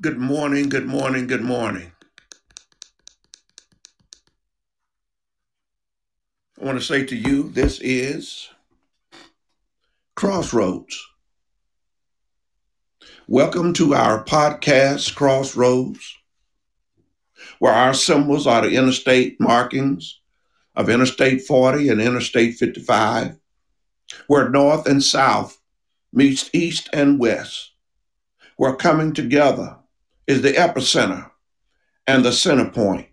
Good morning, good morning, good morning. I want to say to you, this is Crossroads. Welcome to our podcast, Crossroads, where our symbols are the interstate markings of Interstate 40 and Interstate 55, where north and south meets east and west, where are coming together is the epicenter and the center point.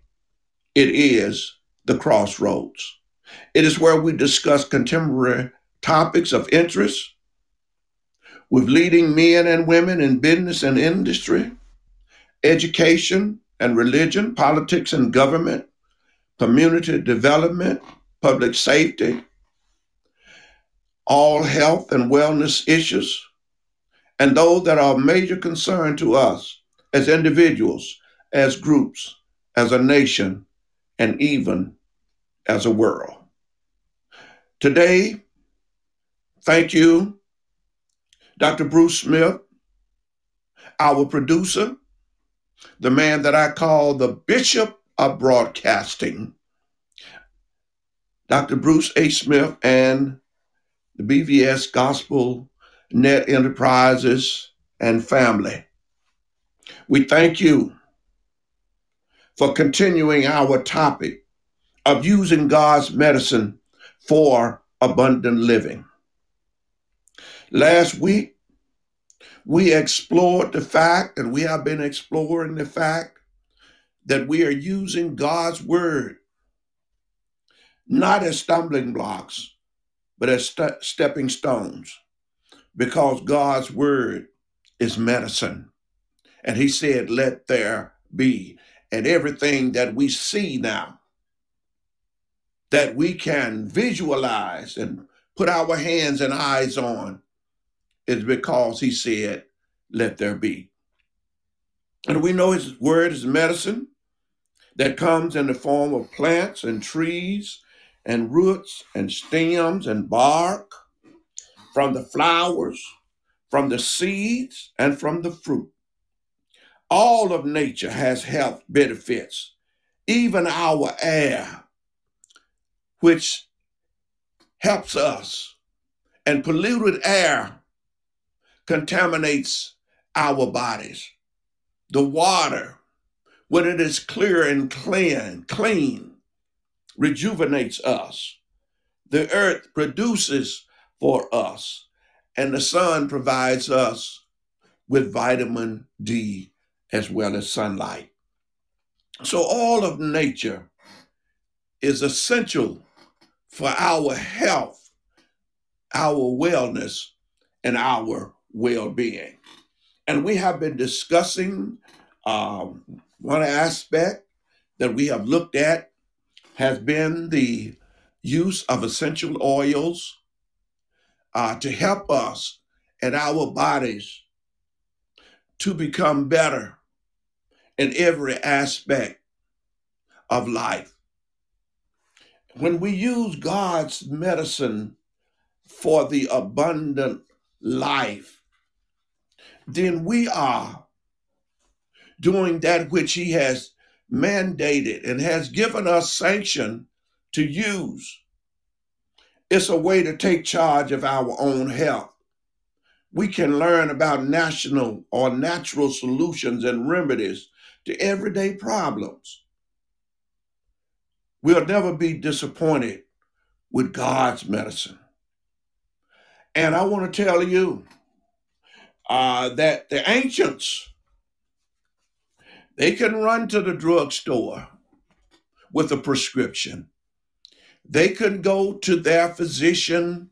It is the crossroads. It is where we discuss contemporary topics of interest with leading men and women in business and industry, education and religion, politics and government, community development, public safety, all health and wellness issues, and those that are of major concern to us as individuals, as groups, as a nation, and even as a world. Today, thank you, Dr. Bruce Smith, our producer, the man that I call the Bishop of Broadcasting, Dr. Bruce A. Smith, and the BVS Gospel Net Enterprises and family. We thank you for continuing our topic of using God's medicine for abundant living. Last week, we explored the fact, and we have been exploring the fact, that we are using God's word not as stumbling blocks, but as st- stepping stones, because God's word is medicine. And He said, Let there be. And everything that we see now, that we can visualize and put our hands and eyes on, is because He said, Let there be. And we know His word is medicine that comes in the form of plants and trees and roots and stems and bark, from the flowers, from the seeds, and from the fruit. All of nature has health benefits, even our air, which helps us. And polluted air contaminates our bodies. The water, when it is clear and clean, clean, rejuvenates us. The earth produces for us, and the sun provides us with vitamin D as well as sunlight. So, all of nature is essential for our health, our wellness, and our well being. And we have been discussing um, one aspect that we have looked at has been the use of essential oils uh, to help us and our bodies to become better in every aspect of life. When we use God's medicine for the abundant life, then we are doing that which He has mandated and has given us sanction to use. It's a way to take charge of our own health. We can learn about national or natural solutions and remedies to everyday problems. We'll never be disappointed with God's medicine. And I want to tell you uh, that the ancients, they can run to the drugstore with a prescription. They can go to their physician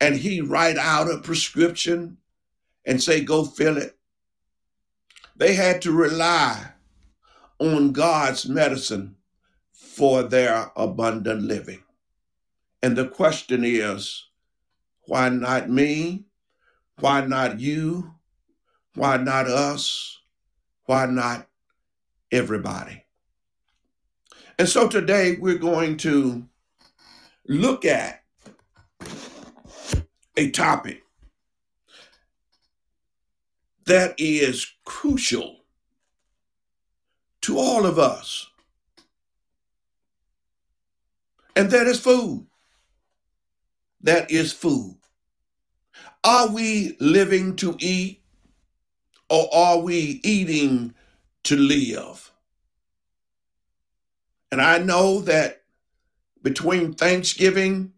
and he write out a prescription and say, go fill it. They had to rely on God's medicine for their abundant living. And the question is, why not me? Why not you? Why not us? Why not everybody? And so today we're going to look at a topic that is crucial to all of us, and that is food. That is food. Are we living to eat or are we eating to live? And I know that between Thanksgiving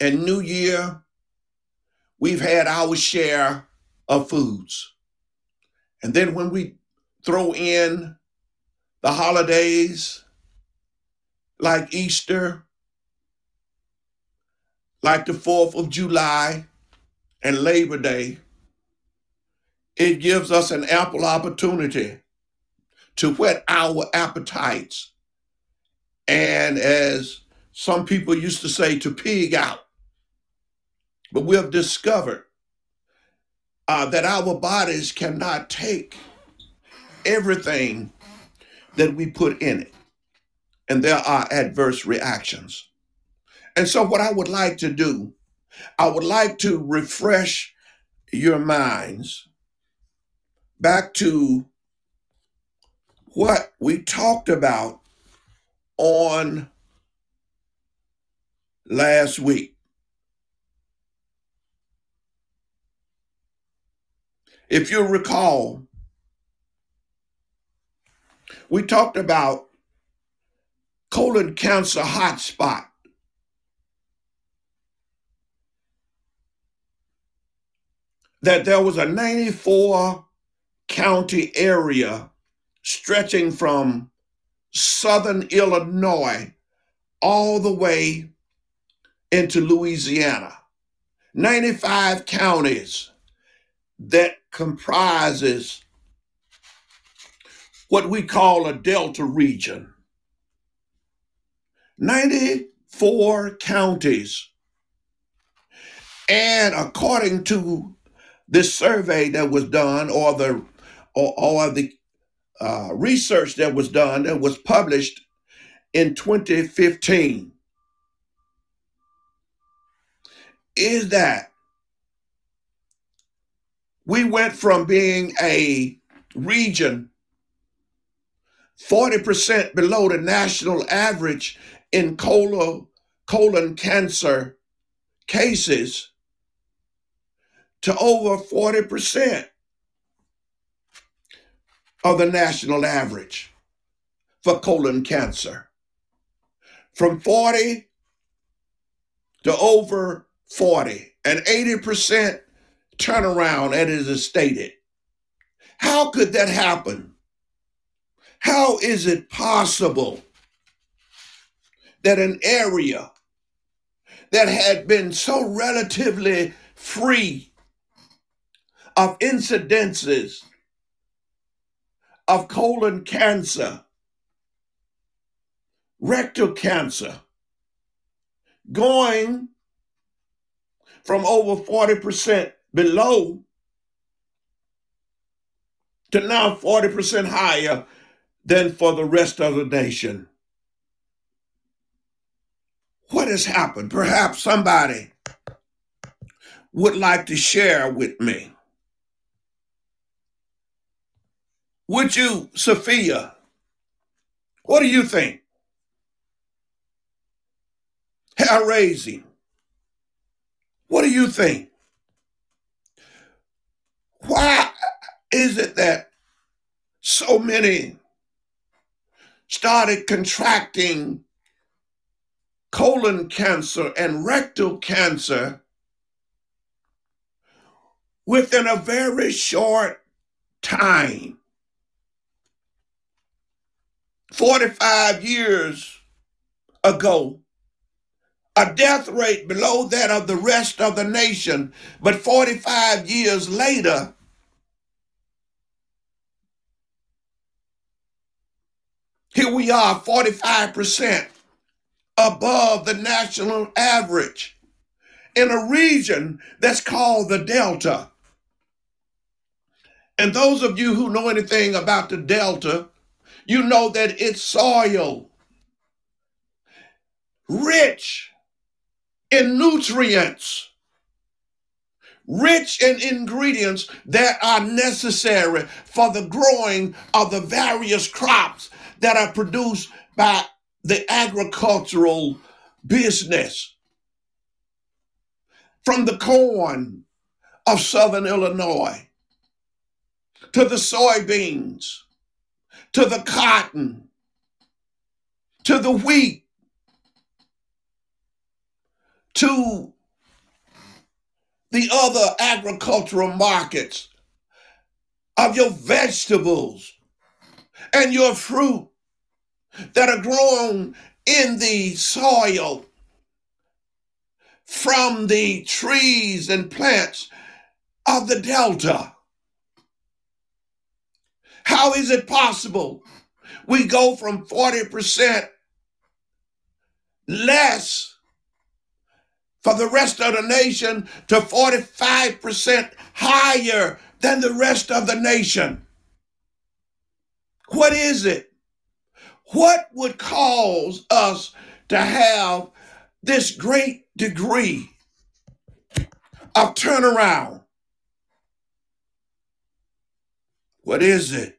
and New Year, we've had our share of foods. And then when we throw in the holidays like Easter, like the 4th of July and Labor Day, it gives us an ample opportunity to whet our appetites. And as some people used to say, to pig out. But we have discovered uh, that our bodies cannot take everything that we put in it. And there are adverse reactions. And so, what I would like to do, I would like to refresh your minds back to what we talked about on last week. If you recall, we talked about colon cancer hotspot. That there was a 94 county area stretching from southern Illinois all the way into Louisiana. 95 counties that comprises what we call a delta region. 94 counties. And according to this survey that was done or the or, or the uh, research that was done that was published in 2015 is that we went from being a region 40% below the national average in colon, colon cancer cases to over 40% of the national average for colon cancer. From 40 to over 40, and 80% turnaround, as is stated. How could that happen? How is it possible that an area that had been so relatively free of incidences of colon cancer, rectal cancer, going from over 40% below to now 40% higher than for the rest of the nation. What has happened? Perhaps somebody would like to share with me. Would you, Sophia? What do you think? Hair raising. What do you think? Why is it that so many started contracting colon cancer and rectal cancer within a very short time? 45 years ago, a death rate below that of the rest of the nation, but 45 years later, here we are 45% above the national average in a region that's called the Delta. And those of you who know anything about the Delta, you know that it's soil rich in nutrients, rich in ingredients that are necessary for the growing of the various crops that are produced by the agricultural business. From the corn of southern Illinois to the soybeans to the cotton to the wheat to the other agricultural markets of your vegetables and your fruit that are grown in the soil from the trees and plants of the Delta. How is it possible we go from 40% less for the rest of the nation to 45% higher than the rest of the nation? What is it? What would cause us to have this great degree of turnaround? What is it?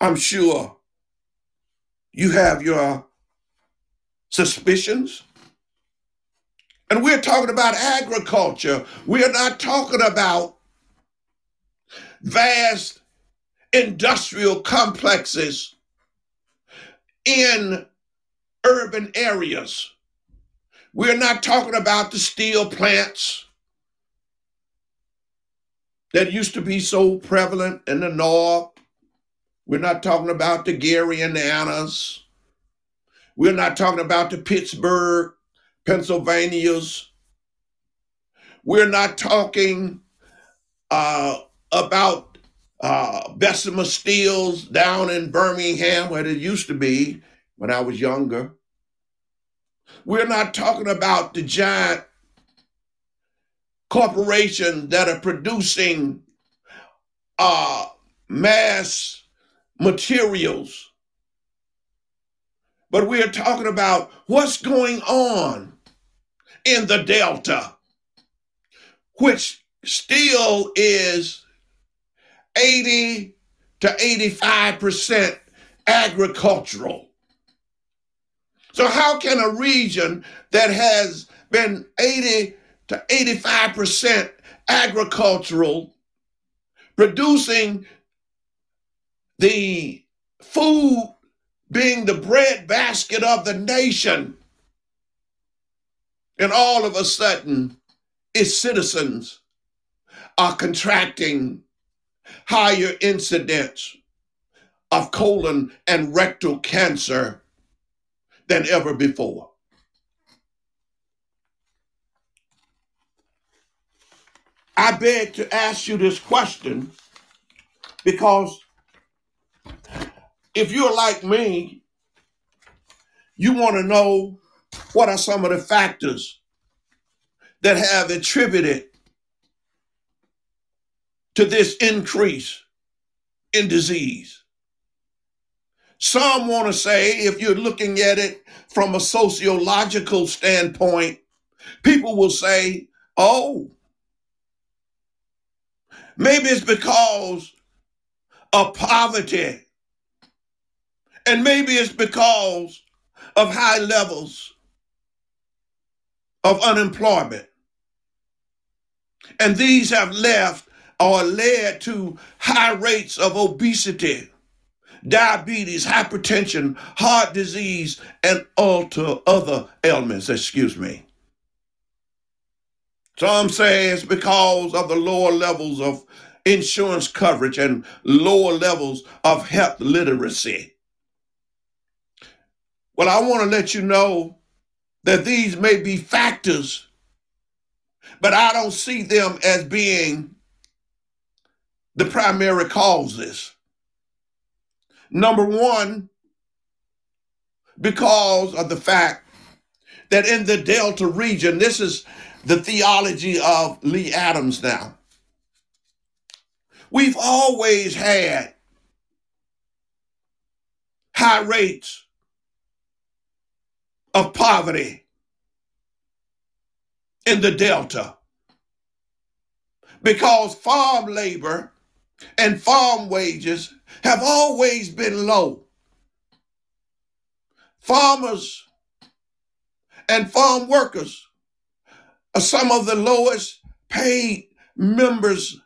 I'm sure you have your suspicions. And we're talking about agriculture. We are not talking about vast industrial complexes in urban areas. We're not talking about the steel plants that used to be so prevalent in the north. We're not talking about the Gary Annas. We're not talking about the Pittsburgh, Pennsylvanias. We're not talking uh, about uh, Bessemer Steels down in Birmingham, where it used to be when I was younger. We're not talking about the giant corporations that are producing uh, mass materials. But we are talking about what's going on in the Delta, which still is 80 to 85% agricultural. So, how can a region that has been 80 to 85% agricultural, producing the food being the bread basket of the nation, and all of a sudden, its citizens are contracting higher incidence of colon and rectal cancer than ever before. I beg to ask you this question because if you're like me, you want to know what are some of the factors that have attributed to this increase in disease. Some want to say, if you're looking at it from a sociological standpoint, people will say, oh, maybe it's because of poverty and maybe it's because of high levels of unemployment. And these have left or led to high rates of obesity, diabetes, hypertension, heart disease, and alter other ailments, excuse me. Some say it's because of the lower levels of insurance coverage and lower levels of health literacy. Well, I want to let you know that these may be factors, but I don't see them as being the primary causes. Number one, because of the fact that in the Delta region, this is the theology of Lee Adams now. We've always had high rates of poverty in the Delta. because farm labor and farm wages have always been low. Farmers and farm workers are some of the lowest paid members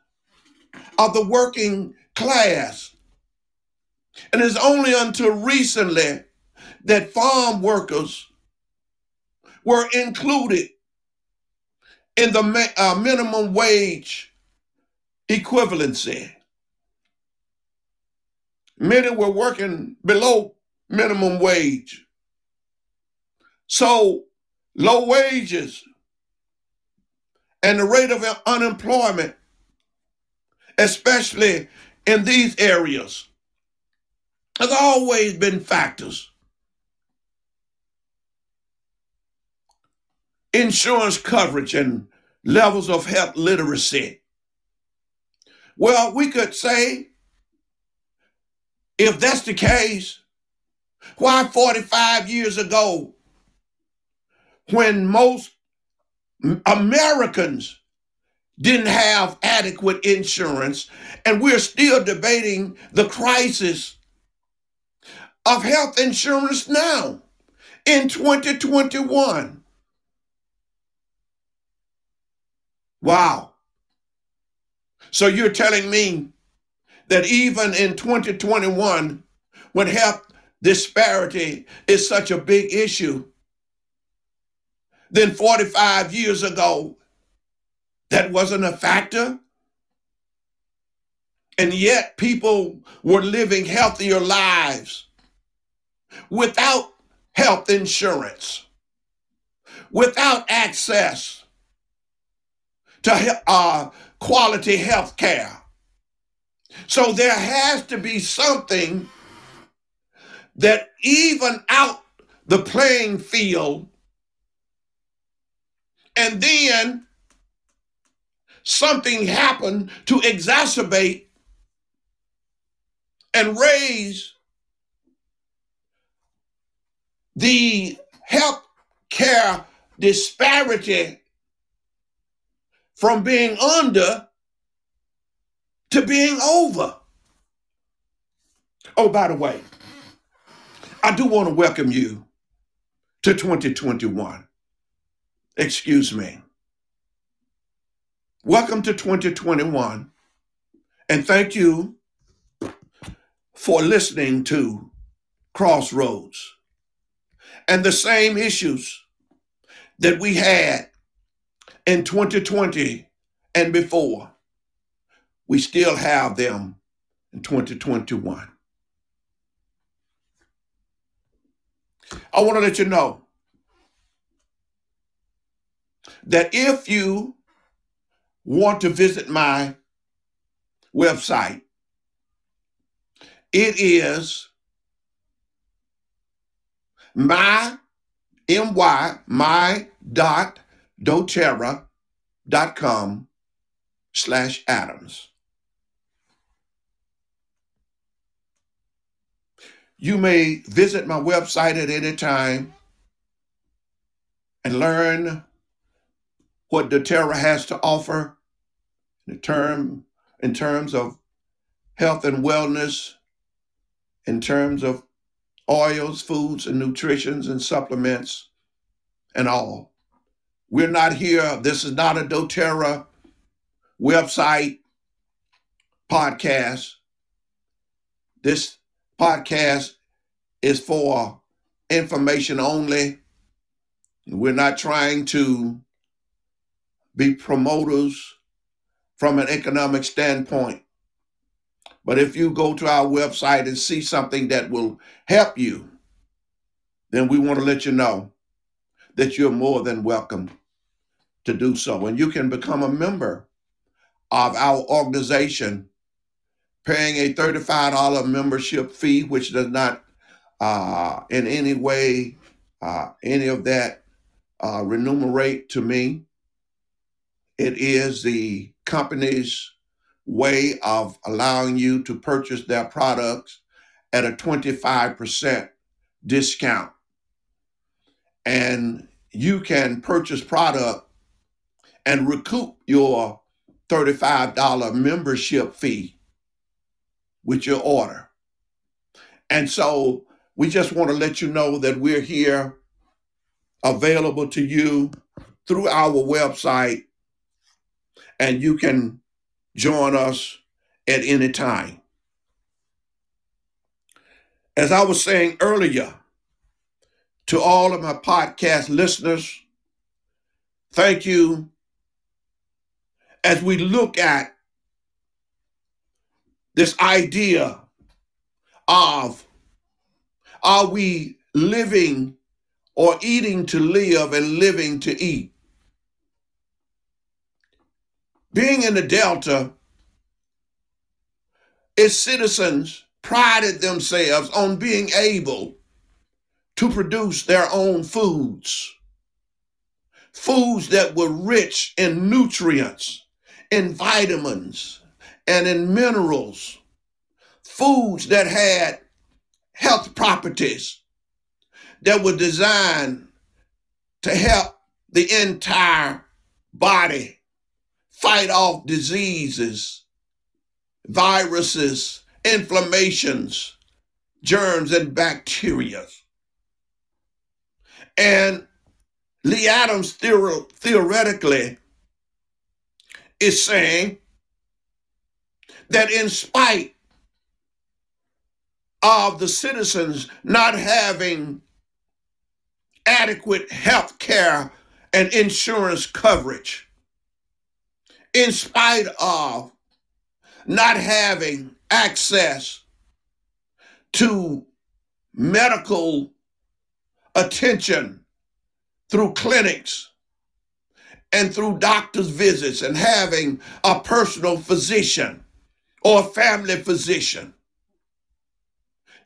of the working class. And it's only until recently that farm workers were included in the uh, minimum wage equivalency. Many were working below minimum wage. So low wages and the rate of unemployment, especially in these areas, has always been factors. Insurance coverage and levels of health literacy. Well, we could say if that's the case, why 45 years ago, when most Americans didn't have adequate insurance, and we're still debating the crisis of health insurance now in 2021. Wow. So you're telling me that even in 2021, when health disparity is such a big issue, then 45 years ago, that wasn't a factor? And yet people were living healthier lives without health insurance, without access to uh, quality health care. So there has to be something that even out the playing field and then something happened to exacerbate and raise the health care disparity from being under to being over. Oh, by the way, I do want to welcome you to 2021. Excuse me. Welcome to 2021. And thank you for listening to Crossroads and the same issues that we had in 2020 and before. We still have them in 2021. I want to let you know that if you want to visit my website, it is my my my dot doterra dot com slash adams. You may visit my website at any time and learn what doTERRA has to offer in term in terms of health and wellness in terms of oils foods and nutritions and supplements and all we're not here. This is not a doTERRA website podcast. This podcast is for information only. We're not trying to be promoters from an economic standpoint. But if you go to our website and see something that will help you then we want to let you know that you're more than welcome to do so. And you can become a member of our organization, paying a $35 membership fee, which does not uh, in any way, uh, any of that uh, remunerate to me. It is the company's way of allowing you to purchase their products at a 25% discount. And you can purchase product and recoup your $35 membership fee with your order. And so we just want to let you know that we're here available to you through our website, and you can join us at any time. As I was saying earlier, to all of my podcast listeners, thank you as we look at this idea of are we living or eating to live and living to eat? Being in the Delta, its citizens prided themselves on being able to produce their own foods, foods that were rich in nutrients, in vitamins, and in minerals, foods that had health properties that were designed to help the entire body fight off diseases, viruses, inflammations, germs, and bacteria. And Lee Adams theor- theoretically is saying that in spite of the citizens not having adequate health care and insurance coverage, in spite of not having access to medical attention through clinics and through doctor's visits and having a personal physician or family physician,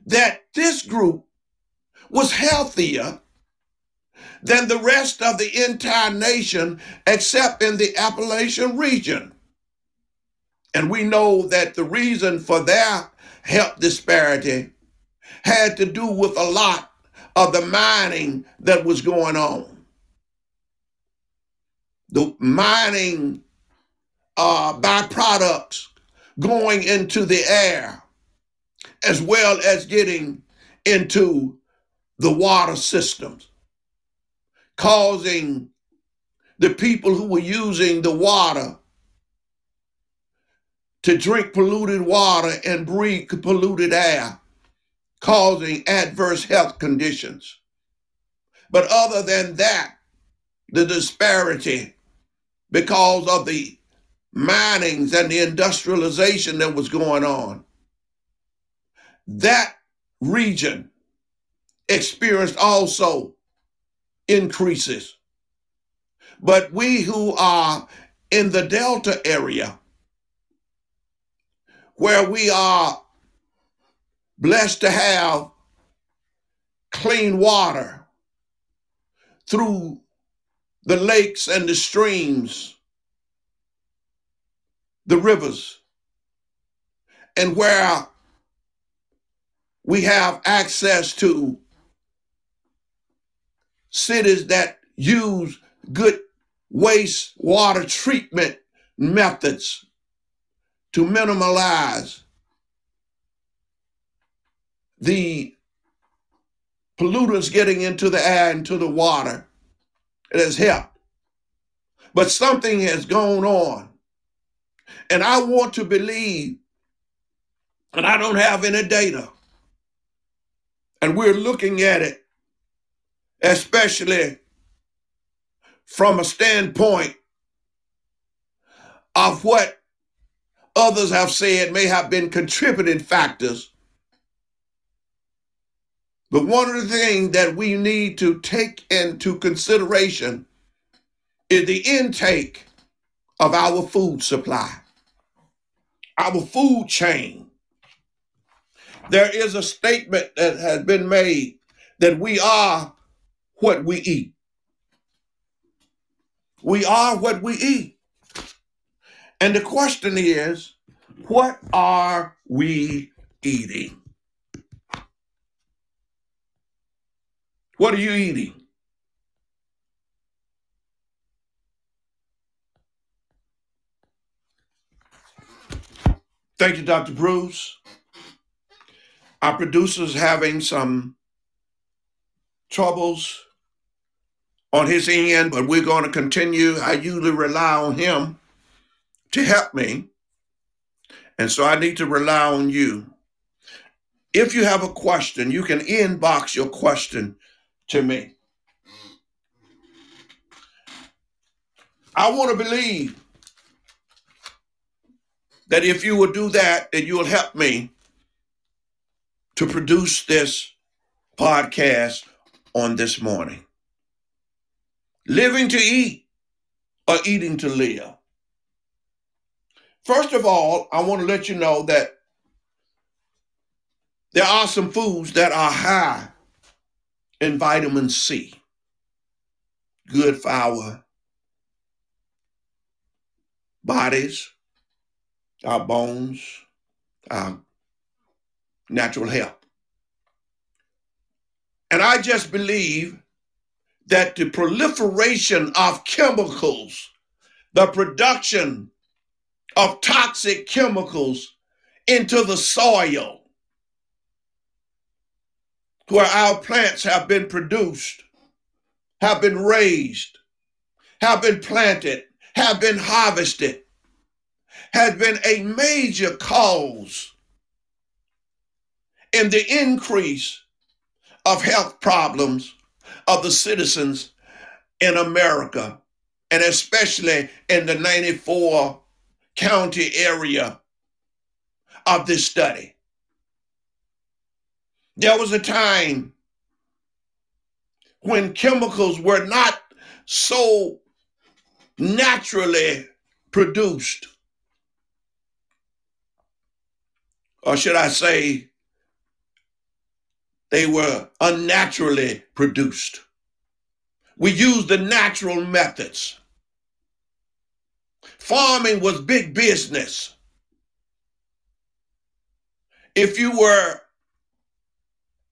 that this group was healthier than the rest of the entire nation except in the Appalachian region. And we know that the reason for their health disparity had to do with a lot of the mining that was going on. The mining uh, byproducts going into the air, as well as getting into the water systems, causing the people who were using the water to drink polluted water and breathe polluted air, causing adverse health conditions. But other than that, the disparity because of the minings and the industrialization that was going on, that region experienced also increases. But we who are in the Delta area, where we are blessed to have clean water through the lakes and the streams, the rivers, and where we have access to cities that use good wastewater treatment methods to minimize the pollutants getting into the air, into the water. It has helped. But something has gone on. And I want to believe, and I don't have any data, and we're looking at it, especially from a standpoint of what others have said may have been contributing factors. But one of the things that we need to take into consideration is the intake of our food supply, our food chain. There is a statement that has been made that we are what we eat. We are what we eat. And the question is, what are we eating? What are you eating? Thank you, Dr. Bruce. Our producer's having some troubles on his end, but we're going to continue. I usually rely on him to help me. And so I need to rely on you. If you have a question, you can inbox your question to me. I want to believe that if you will do that, that you will help me to produce this podcast on this morning. Living to eat or eating to live. First of all, I want to let you know that there are some foods that are high in vitamin C, good for our bodies, our bones, our natural health. And I just believe that the proliferation of chemicals, the production of toxic chemicals into the soil where our plants have been produced, have been raised, have been planted, have been harvested, has been a major cause in the increase of health problems of the citizens in America, and especially in the 94 county area of this study. There was a time when chemicals were not so naturally produced. Or should I say, they were unnaturally produced. We used the natural methods. Farming was big business. If you were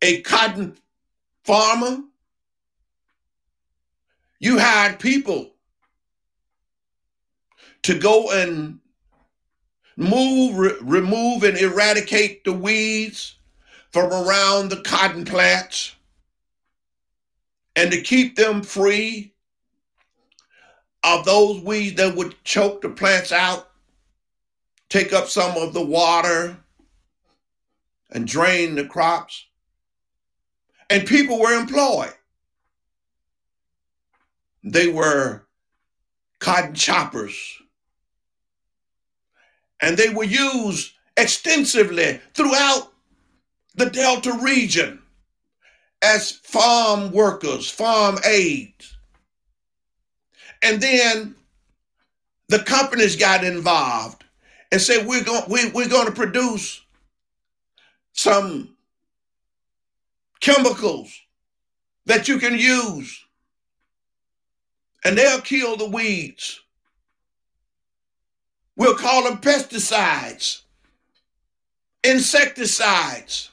a cotton farmer, you hired people to go and move, re- remove, and eradicate the weeds from around the cotton plants and to keep them free of those weeds that would choke the plants out, take up some of the water, and drain the crops. And people were employed. They were cotton choppers. And they were used extensively throughout the Delta region as farm workers, farm aides. And then the companies got involved and said, we're going, we, we're going to produce some chemicals that you can use. And they'll kill the weeds. We'll call them pesticides, insecticides,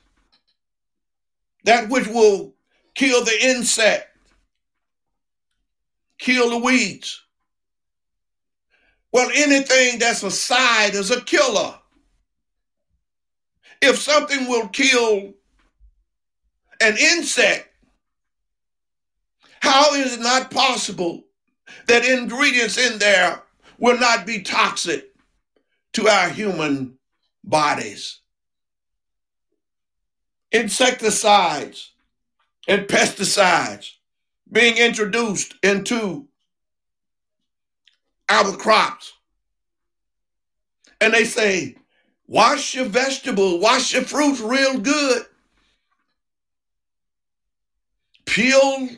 that which will kill the insect kill the weeds. Well, anything that's a side is a killer. If something will kill an insect, how is it not possible that ingredients in there will not be toxic to our human bodies? Insecticides and pesticides being introduced into our crops. And they say, wash your vegetables, wash your fruits real good. Peel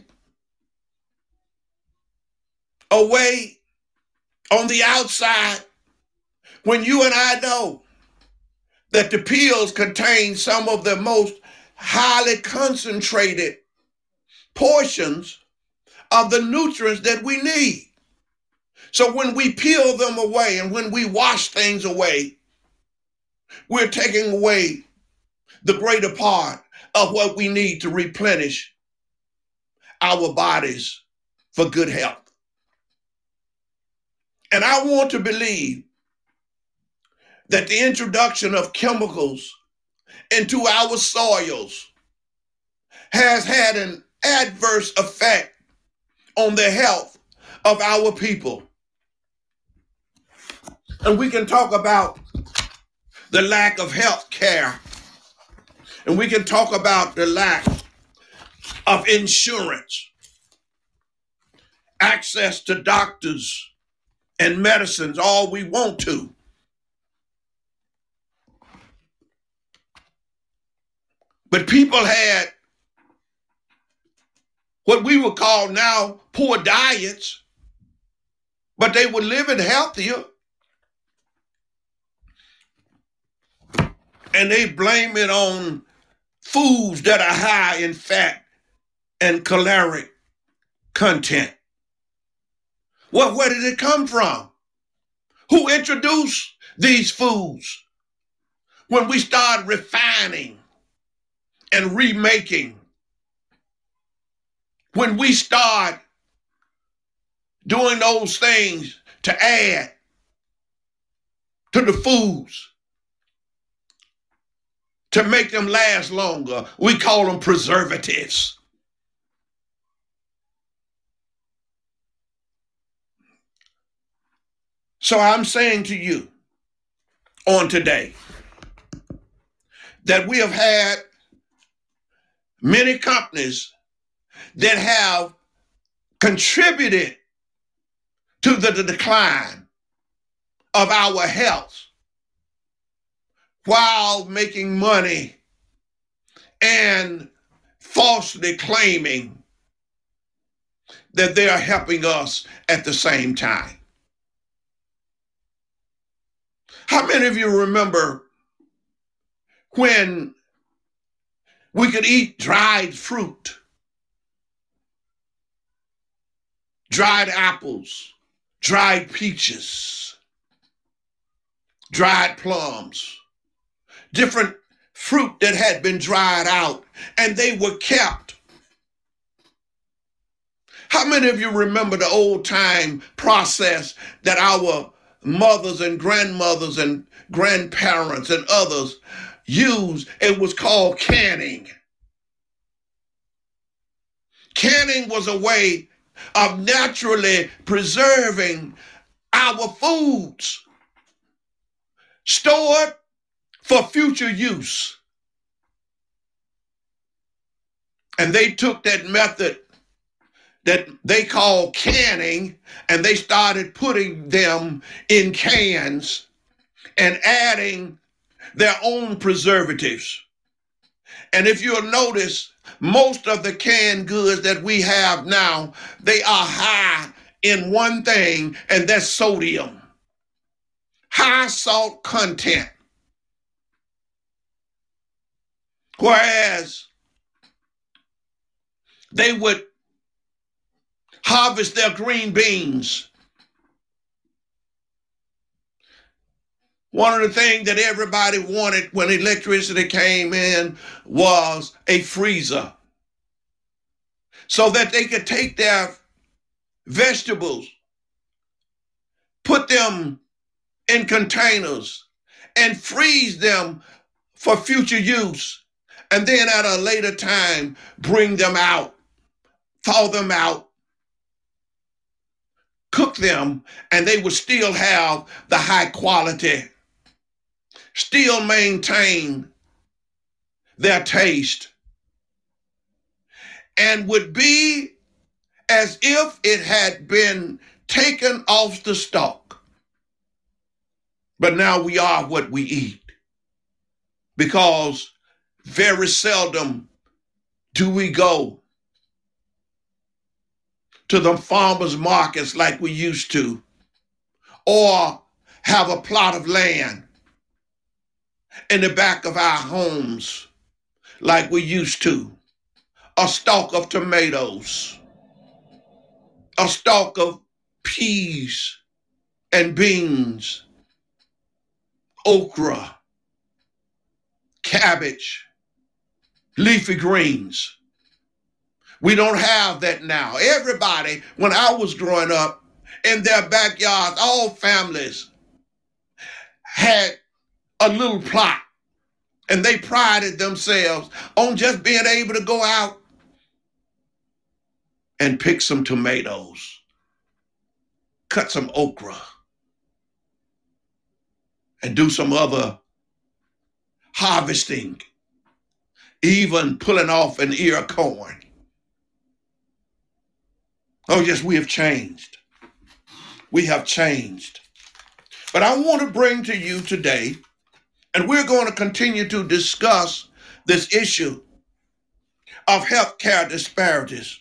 away on the outside when you and I know that the peels contain some of the most highly concentrated portions of the nutrients that we need. So when we peel them away and when we wash things away, we're taking away the greater part of what we need to replenish our bodies for good health. And I want to believe that the introduction of chemicals into our soils has had an adverse effect on the health of our people. And we can talk about the lack of health care, and we can talk about the lack of insurance, access to doctors and medicines, all we want to. But people had what we would call now poor diets, but they were living healthier. And they blame it on foods that are high in fat and caloric content. Well, where did it come from? Who introduced these foods? When we start refining and remaking, when we start doing those things to add to the foods to make them last longer, we call them preservatives. So I'm saying to you on today that we have had many companies that have contributed to the decline of our health while making money and falsely claiming that they are helping us at the same time. How many of you remember when we could eat dried fruit, dried apples, dried peaches, dried plums, different fruit that had been dried out, and they were kept. How many of you remember the old time process that our mothers and grandmothers and grandparents and others used. It was called canning. Canning was a way of naturally preserving our foods stored for future use. And they took that method that they call canning and they started putting them in cans and adding their own preservatives. And if you'll notice, most of the canned goods that we have now, they are high in one thing, and that's sodium. High salt content. Whereas they would harvest their green beans. One of the things that everybody wanted when electricity came in was a freezer so that they could take their vegetables, put them in containers, and freeze them for future use. And then at a later time, bring them out, thaw them out, cook them and they would still have the high quality, still maintain their taste, and would be as if it had been taken off the stalk. But now we are what we eat. Because very seldom do we go to the farmers markets like we used to, or have a plot of land in the back of our homes like we used to, a stalk of tomatoes, a stalk of peas and beans, okra, cabbage, leafy greens. We don't have that now. Everybody, when I was growing up, in their backyards, all families had a little plot. And they prided themselves on just being able to go out and pick some tomatoes, cut some okra, and do some other harvesting, even pulling off an ear of corn. Oh, yes, we have changed. We have changed. But I want to bring to you today, and we're going to continue to discuss this issue of healthcare disparities.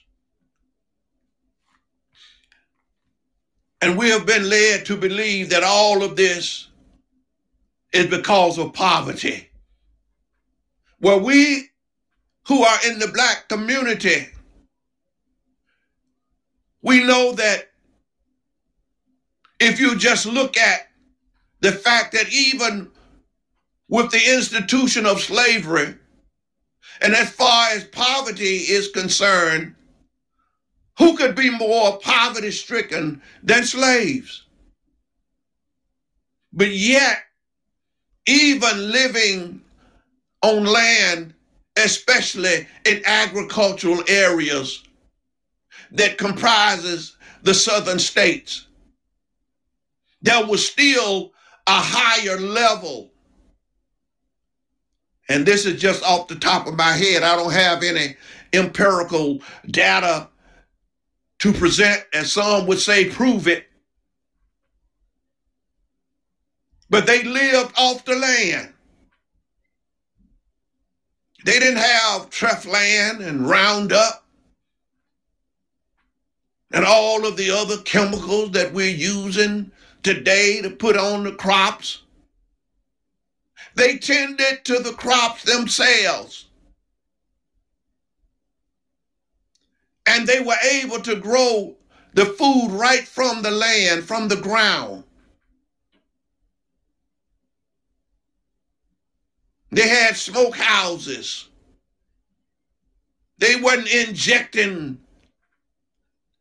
And we have been led to believe that all of this is because of poverty. Well, we who are in the black community, we know that if you just look at the fact that even with the institution of slavery, and as far as poverty is concerned, who could be more poverty stricken than slaves? But yet, even living on land, especially in agricultural areas that comprises the southern states, there was still a higher level. And this is just off the top of my head. I don't have any empirical data to present, as some would say, prove it. But they lived off the land. They didn't have Treflan and Roundup and all of the other chemicals that we're using today to put on the crops. They tended to the crops themselves. and they were able to grow the food right from the land, from the ground. They had smoke houses. They wasn't injecting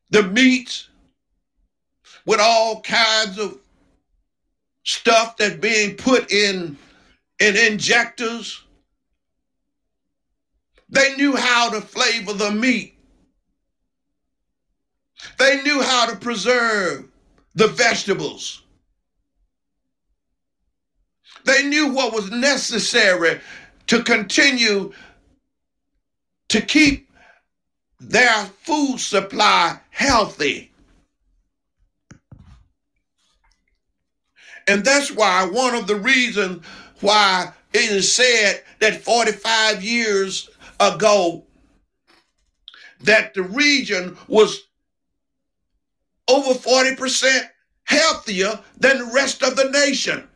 the meat with all kinds of stuff that's being put in in injectors. They knew how to flavor the meat. They knew how to preserve the vegetables. They knew what was necessary to continue to keep their food supply healthy. And that's why one of the reasons why it is said that 45 years ago that the region was over 40% healthier than the rest of the nation.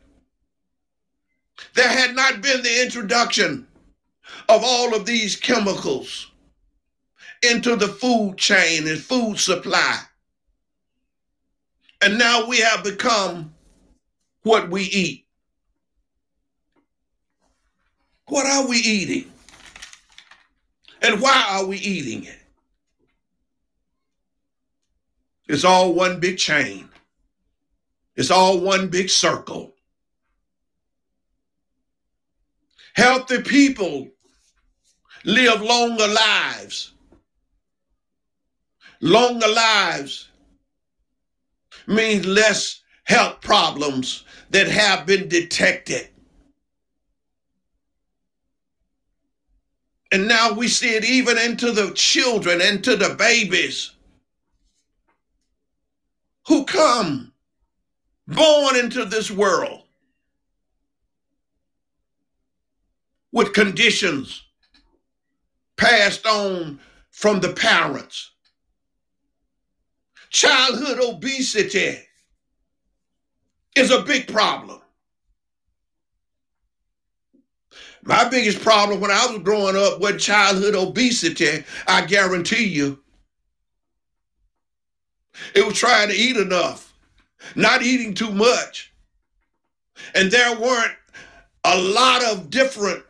There had not been the introduction of all of these chemicals into the food chain and food supply. And now we have become what we eat. What are we eating? And why are we eating it? It's all one big chain. It's all one big circle. Healthy people live longer lives. Longer lives means less health problems that have been detected. And now we see it even into the children, into the babies who come born into this world with conditions passed on from the parents. Childhood obesity is a big problem. My biggest problem when I was growing up was childhood obesity, I guarantee you. It was trying to eat enough, not eating too much. And there weren't a lot of different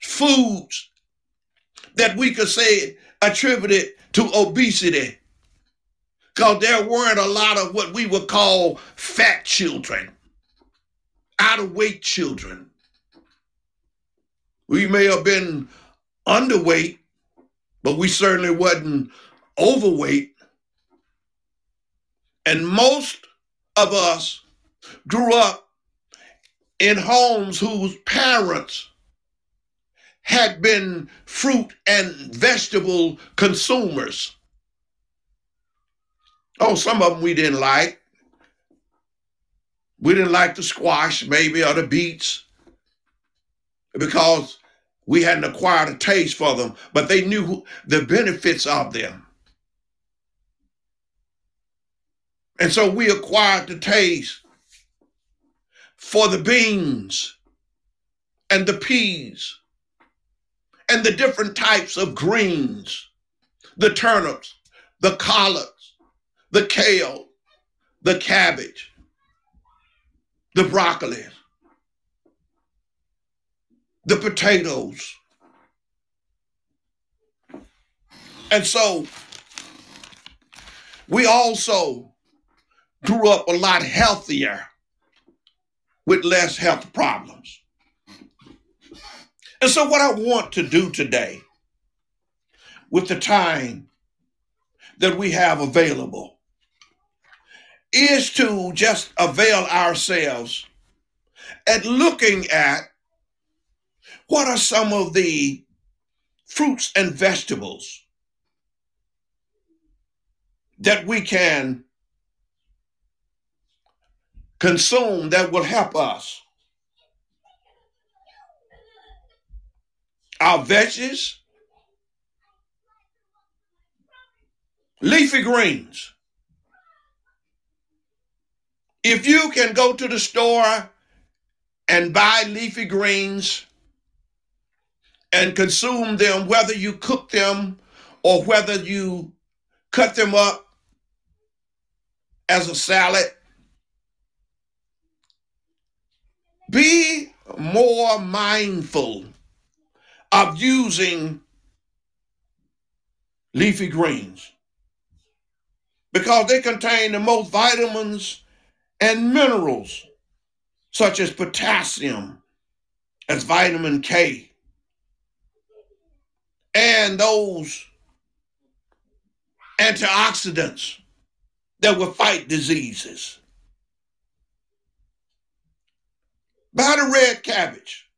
foods that we could say attributed to obesity. Because there weren't a lot of what we would call fat children, out of weight children. We may have been underweight, but we certainly wasn't overweight. And most of us grew up in homes whose parents had been fruit and vegetable consumers. Oh, some of them we didn't like. We didn't like the squash, maybe, or the beets, because we hadn't acquired a taste for them, but they knew the benefits of them. And so we acquired the taste for the beans and the peas and the different types of greens, the turnips, the collards, the kale, the cabbage, the broccoli, the potatoes. And so we also grew up a lot healthier with less health problems. And so, what I want to do today with the time that we have available is to just avail ourselves at looking at what are some of the fruits and vegetables that we can consume that will help us. Our veggies, leafy greens. If you can go to the store and buy leafy greens and consume them, whether you cook them or whether you cut them up as a salad, be more mindful of using leafy greens because they contain the most vitamins and minerals such as potassium as vitamin K and those antioxidants that will fight diseases Buy the red cabbage.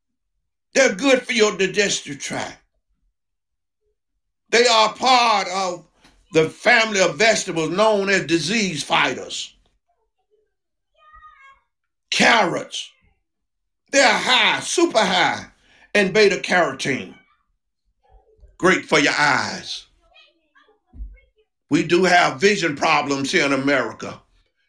They're good for your digestive tract. They are part of the family of vegetables known as disease fighters. Carrots. They're high, super high in beta carotene. Great for your eyes. We do have vision problems here in America.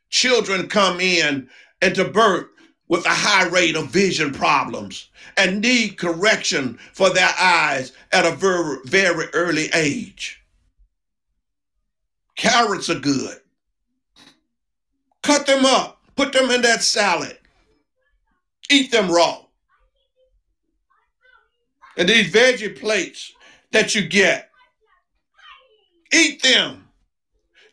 Children come in into birth with a high rate of vision problems and need correction for their eyes at a very, very early age. Carrots are good. Cut them up, put them in that salad, eat them raw. And these veggie plates that you get, eat them.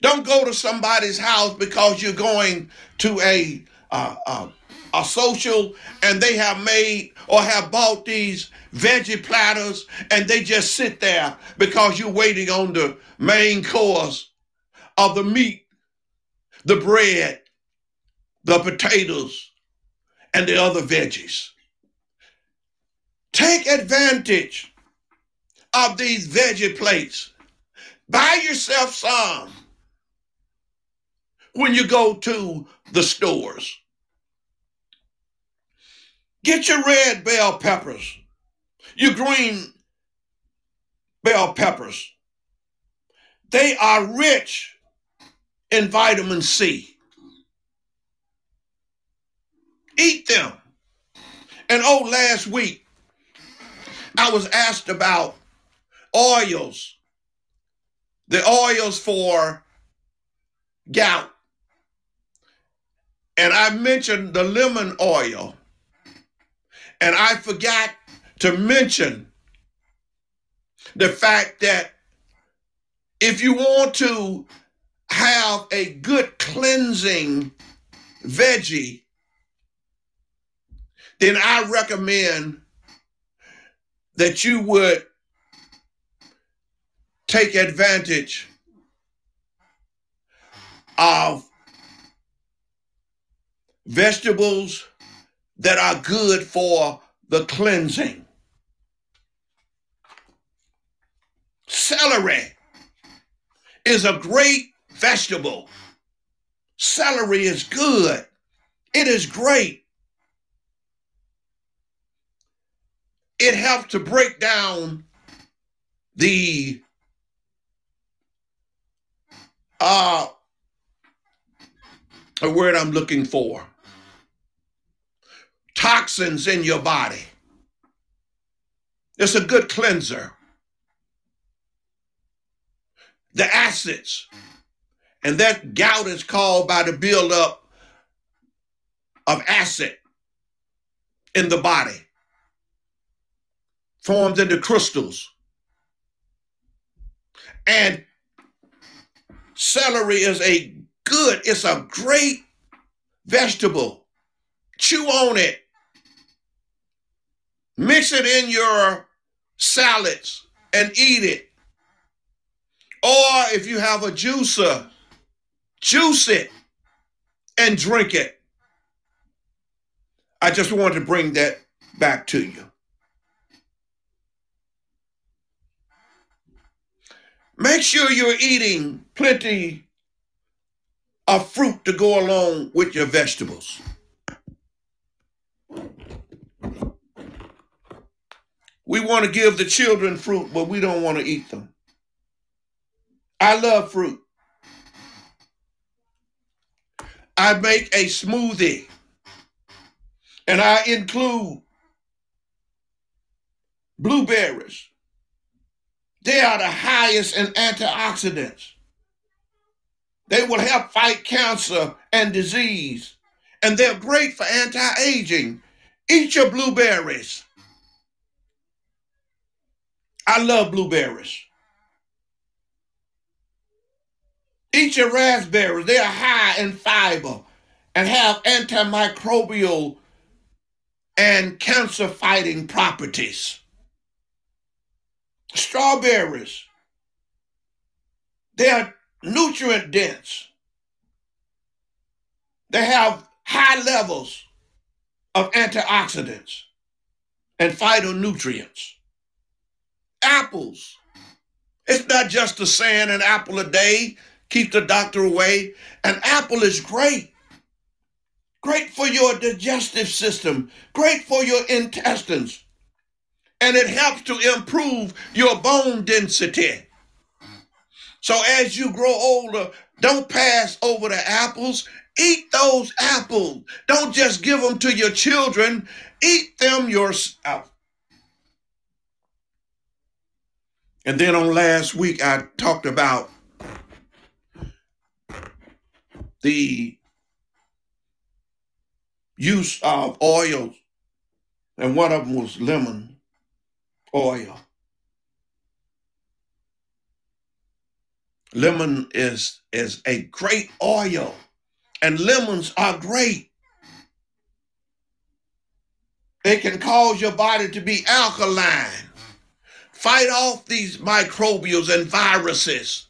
Don't go to somebody's house because you're going to a uh, uh, a social and they have made or have bought these veggie platters and they just sit there because you're waiting on the main course of the meat, the bread, the potatoes, and the other veggies. Take advantage of these veggie plates. Buy yourself some when you go to the stores. Get your red bell peppers, your green bell peppers. They are rich in vitamin C. Eat them. And oh, last week, I was asked about oils, the oils for gout. And I mentioned the lemon oil and I forgot to mention the fact that if you want to have a good cleansing veggie, then I recommend that you would take advantage of vegetables that are good for the cleansing. Celery is a great vegetable. Celery is good. It is great. It helps to break down the uh a word I'm looking for toxins in your body. It's a good cleanser. The acids, and that gout is caused by the buildup of acid in the body, formed into crystals. And celery is a good, it's a great vegetable. Chew on it. Mix it in your salads and eat it. Or if you have a juicer, juice it and drink it. I just wanted to bring that back to you. Make sure you're eating plenty of fruit to go along with your vegetables. We want to give the children fruit, but we don't want to eat them. I love fruit. I make a smoothie and I include blueberries. They are the highest in antioxidants. They will help fight cancer and disease, and they're great for anti aging. Eat your blueberries. I love blueberries. Eat your raspberries. They are high in fiber and have antimicrobial and cancer fighting properties. Strawberries. They are nutrient dense. They have high levels of antioxidants and phytonutrients. Apples. It's not just a saying an apple a day, keep the doctor away. An apple is great. Great for your digestive system, great for your intestines. And it helps to improve your bone density. So as you grow older, don't pass over the apples. Eat those apples. Don't just give them to your children. Eat them yourself. And then on last week, I talked about the use of oils, and one of them was lemon oil. Lemon is, is a great oil, and lemons are great. They can cause your body to be alkaline, fight off these microbials and viruses.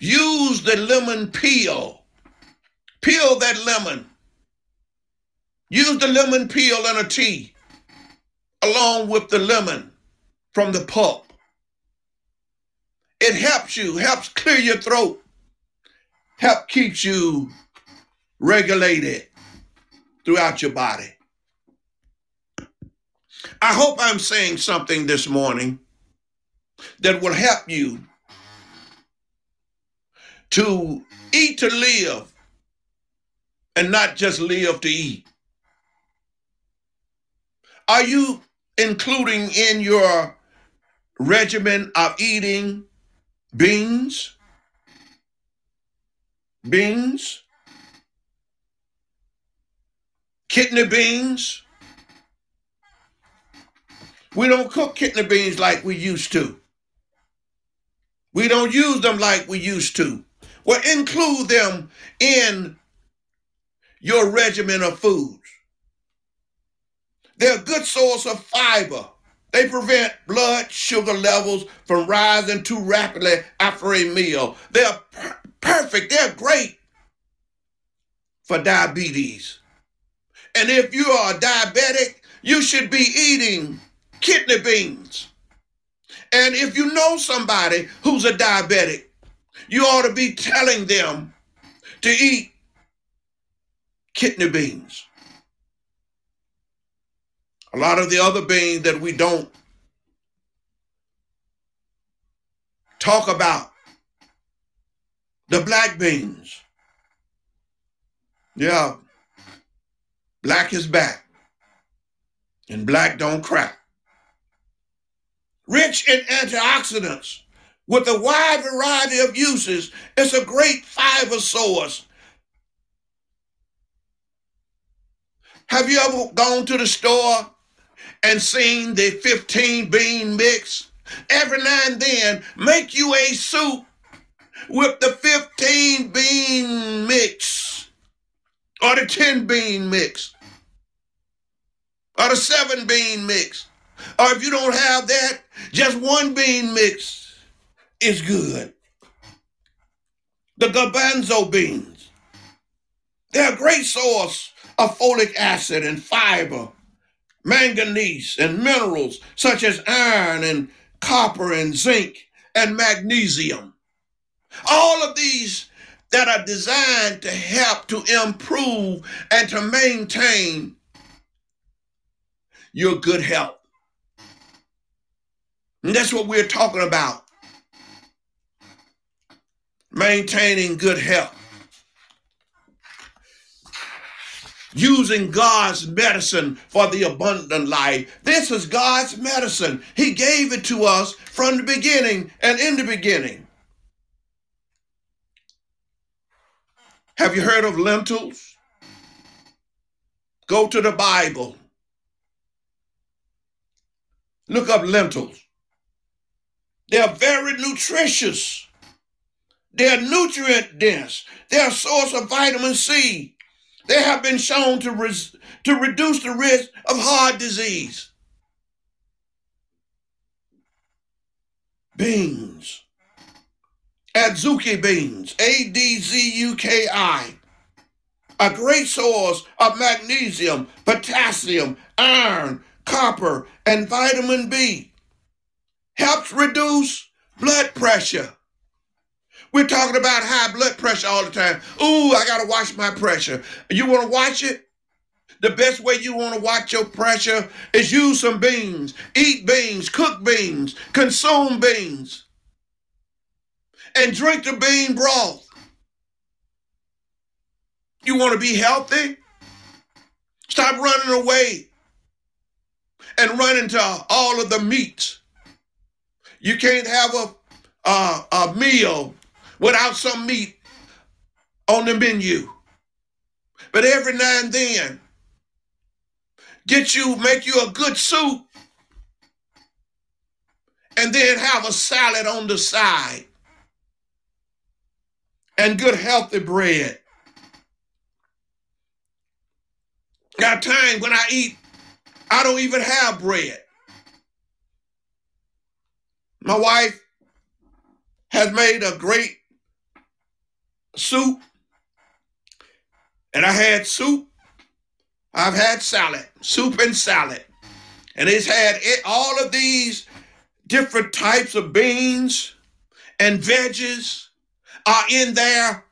Use the lemon peel. Peel that lemon. Use the lemon peel in a tea along with the lemon from the pulp. It helps you, helps clear your throat, help keeps you regulated throughout your body. I hope I'm saying something this morning that will help you to eat to live and not just live to eat. Are you including in your regimen of eating beans, beans, kidney beans. We don't cook kidney beans like we used to. We don't use them like we used to. Well, include them in your regimen of foods. They're a good source of fiber. They prevent blood sugar levels from rising too rapidly after a meal. They're per- perfect. They're great for diabetes. And if you are diabetic, you should be eating kidney beans. And if you know somebody who's a diabetic, you ought to be telling them to eat kidney beans. A lot of the other beans that we don't talk about, the black beans. Yeah, black is back, and black don't crack. Rich in antioxidants with a wide variety of uses, it's a great fiber source. Have you ever gone to the store and seen the 15 bean mix? Every now and then, make you a soup with the 15 bean mix or the 10 bean mix or the 7 bean mix. Or if you don't have that, just one bean mix is good. The garbanzo beans. They're a great source of folic acid and fiber, manganese and minerals such as iron and copper and zinc and magnesium. All of these that are designed to help to improve and to maintain your good health. And that's what we're talking about. Maintaining good health. Using God's medicine for the abundant life. This is God's medicine. He gave it to us from the beginning and in the beginning. Have you heard of lentils? Go to the Bible. Look up lentils. They are very nutritious. They are nutrient dense. They are a source of vitamin C. They have been shown to, res- to reduce the risk of heart disease. Beans. Adzuki beans, A D Z U K I, a great source of magnesium, potassium, iron, copper, and vitamin B. Helps reduce blood pressure. We're talking about high blood pressure all the time. Ooh, I got to watch my pressure. You want to watch it? The best way you want to watch your pressure is use some beans, eat beans, cook beans, consume beans, and drink the bean broth. You want to be healthy? Stop running away and run into all of the meats. You can't have a, a, a meal without some meat on the menu. But every now and then, get you, make you a good soup, and then have a salad on the side and good healthy bread. Got times when I eat, I don't even have bread. My wife has made a great soup, and I had soup. I've had salad, soup and salad, and it's had it, all of these different types of beans and veggies are in there,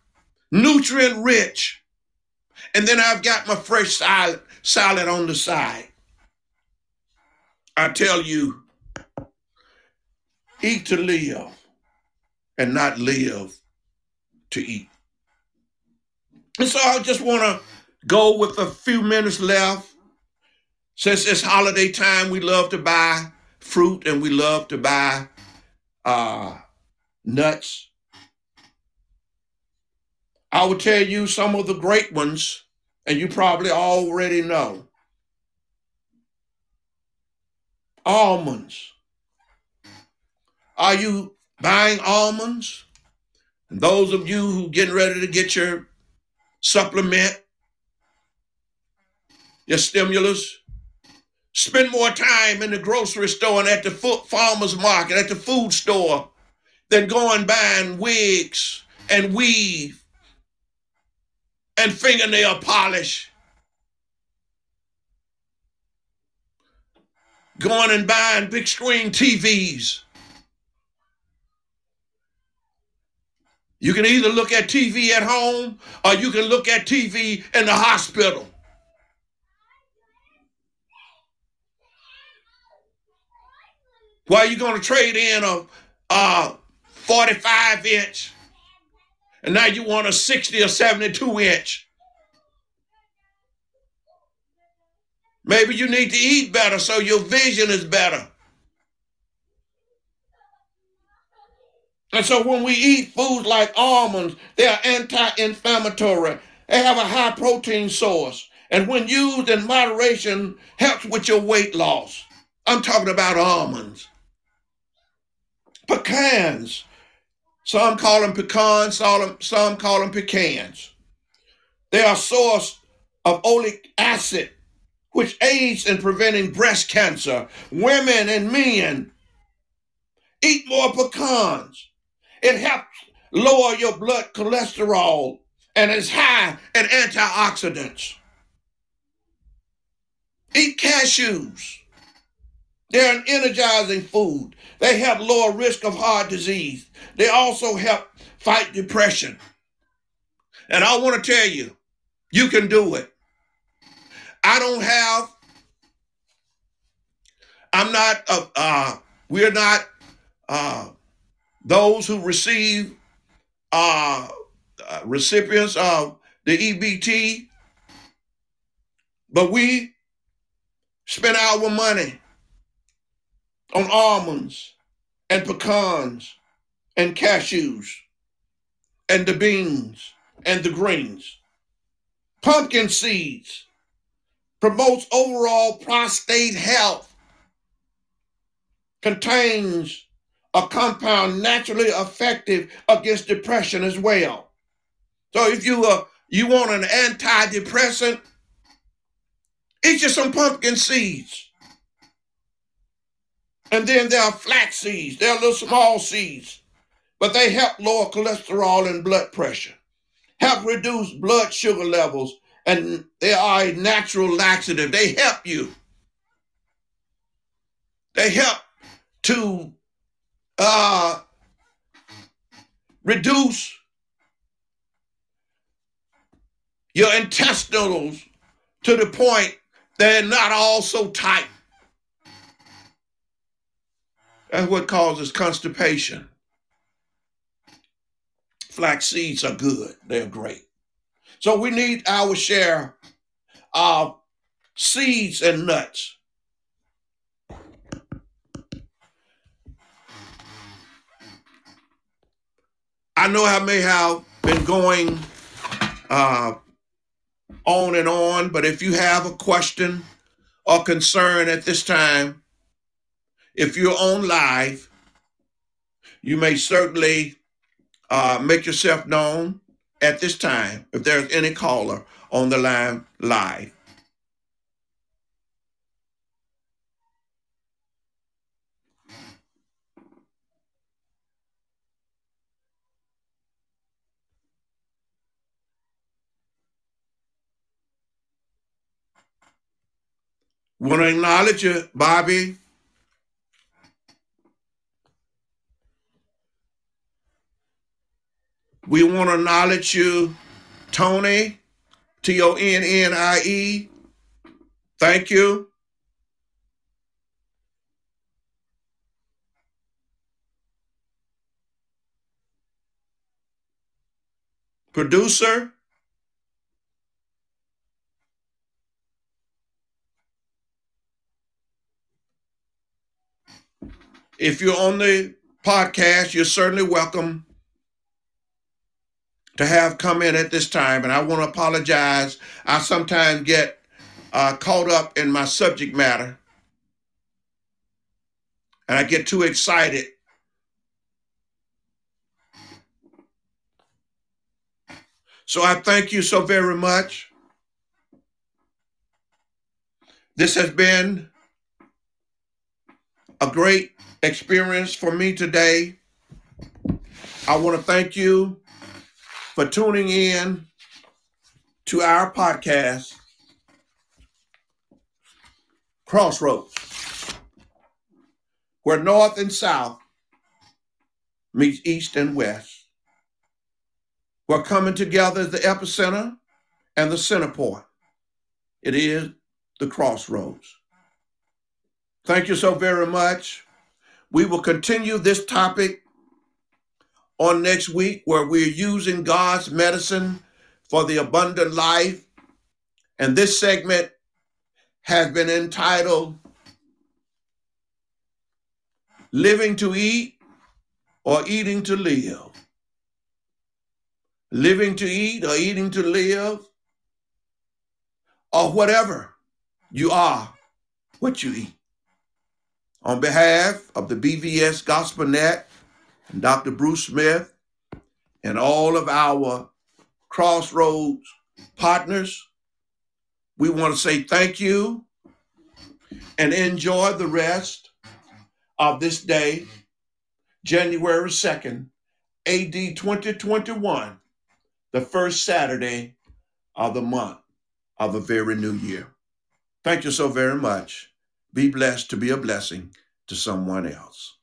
nutrient rich. And then I've got my fresh salad, salad on the side. I tell you, eat to live and not live to eat. And so I just want to go with a few minutes left. Since it's holiday time, we love to buy fruit and we love to buy uh, nuts. I will tell you some of the great ones, and you probably already know. Almonds. Are you buying almonds? And those of you who getting ready to get your supplement, your stimulus, spend more time in the grocery store and at the farmer's market, at the food store, than going buying wigs and weave and fingernail polish. Going and buying big screen TVs. You can either look at TV at home or you can look at TV in the hospital. Why are you going to trade in a, a 45 inch and now you want a 60 or 72 inch? Maybe you need to eat better so your vision is better. And so when we eat foods like almonds, they are anti-inflammatory. They have a high protein source. And when used in moderation, helps with your weight loss. I'm talking about almonds pecans. Some call them pecans, some call them pecans. They are a source of oleic acid, which aids in preventing breast cancer. Women and men eat more pecans. It helps lower your blood cholesterol and is high in antioxidants. Eat cashews. They're an energizing food. They help lower risk of heart disease. They also help fight depression. And I want to tell you, you can do it. I don't have, I'm not, a, uh we're not uh, those who receive uh, uh, recipients of the EBT, but we spend our money on almonds and pecans and cashews and the beans and the greens. Pumpkin seeds promotes overall prostate health, contains a compound naturally effective against depression as well. So if you uh, you want an antidepressant, eat you some pumpkin seeds. And then there are flax seeds. They're little small seeds, but they help lower cholesterol and blood pressure, help reduce blood sugar levels, and they are a natural laxative. They help you. They help to uh, reduce your intestinals to the point they're not all so tight. That's what causes constipation. Flax seeds are good, they're great. So we need our share of seeds and nuts. I know I may have been going uh, on and on, but if you have a question or concern at this time, if you're on live, you may certainly uh, make yourself known at this time if there's any caller on the line live. Want to acknowledge you, Bobby. We want to acknowledge you, Tonnie, T O N N I E. Thank you. Producer. If you're on the podcast, you're certainly welcome to have come in at this time, and I want to apologize. I sometimes get uh, caught up in my subject matter, and I get too excited. So I thank you so very much. This has been a great experience for me today. I want to thank you for tuning in to our podcast, Crossroads, where North and South meets East and West. We're coming together as the epicenter and the center point. It is the crossroads. Thank you so very much. We will continue this topic on next week where we're using God's medicine for the abundant life. And this segment has been entitled Living to Eat or Eating to Live. Living to eat or eating to live, or whatever you are, what you eat. On behalf of the BVS Gospel Net and Dr. Bruce Smith and all of our Crossroads partners, we want to say thank you and enjoy the rest of this day, January 2nd, AD 2021, the first Saturday of the month of a very new year. Thank you so very much. Be blessed to be a blessing to someone else.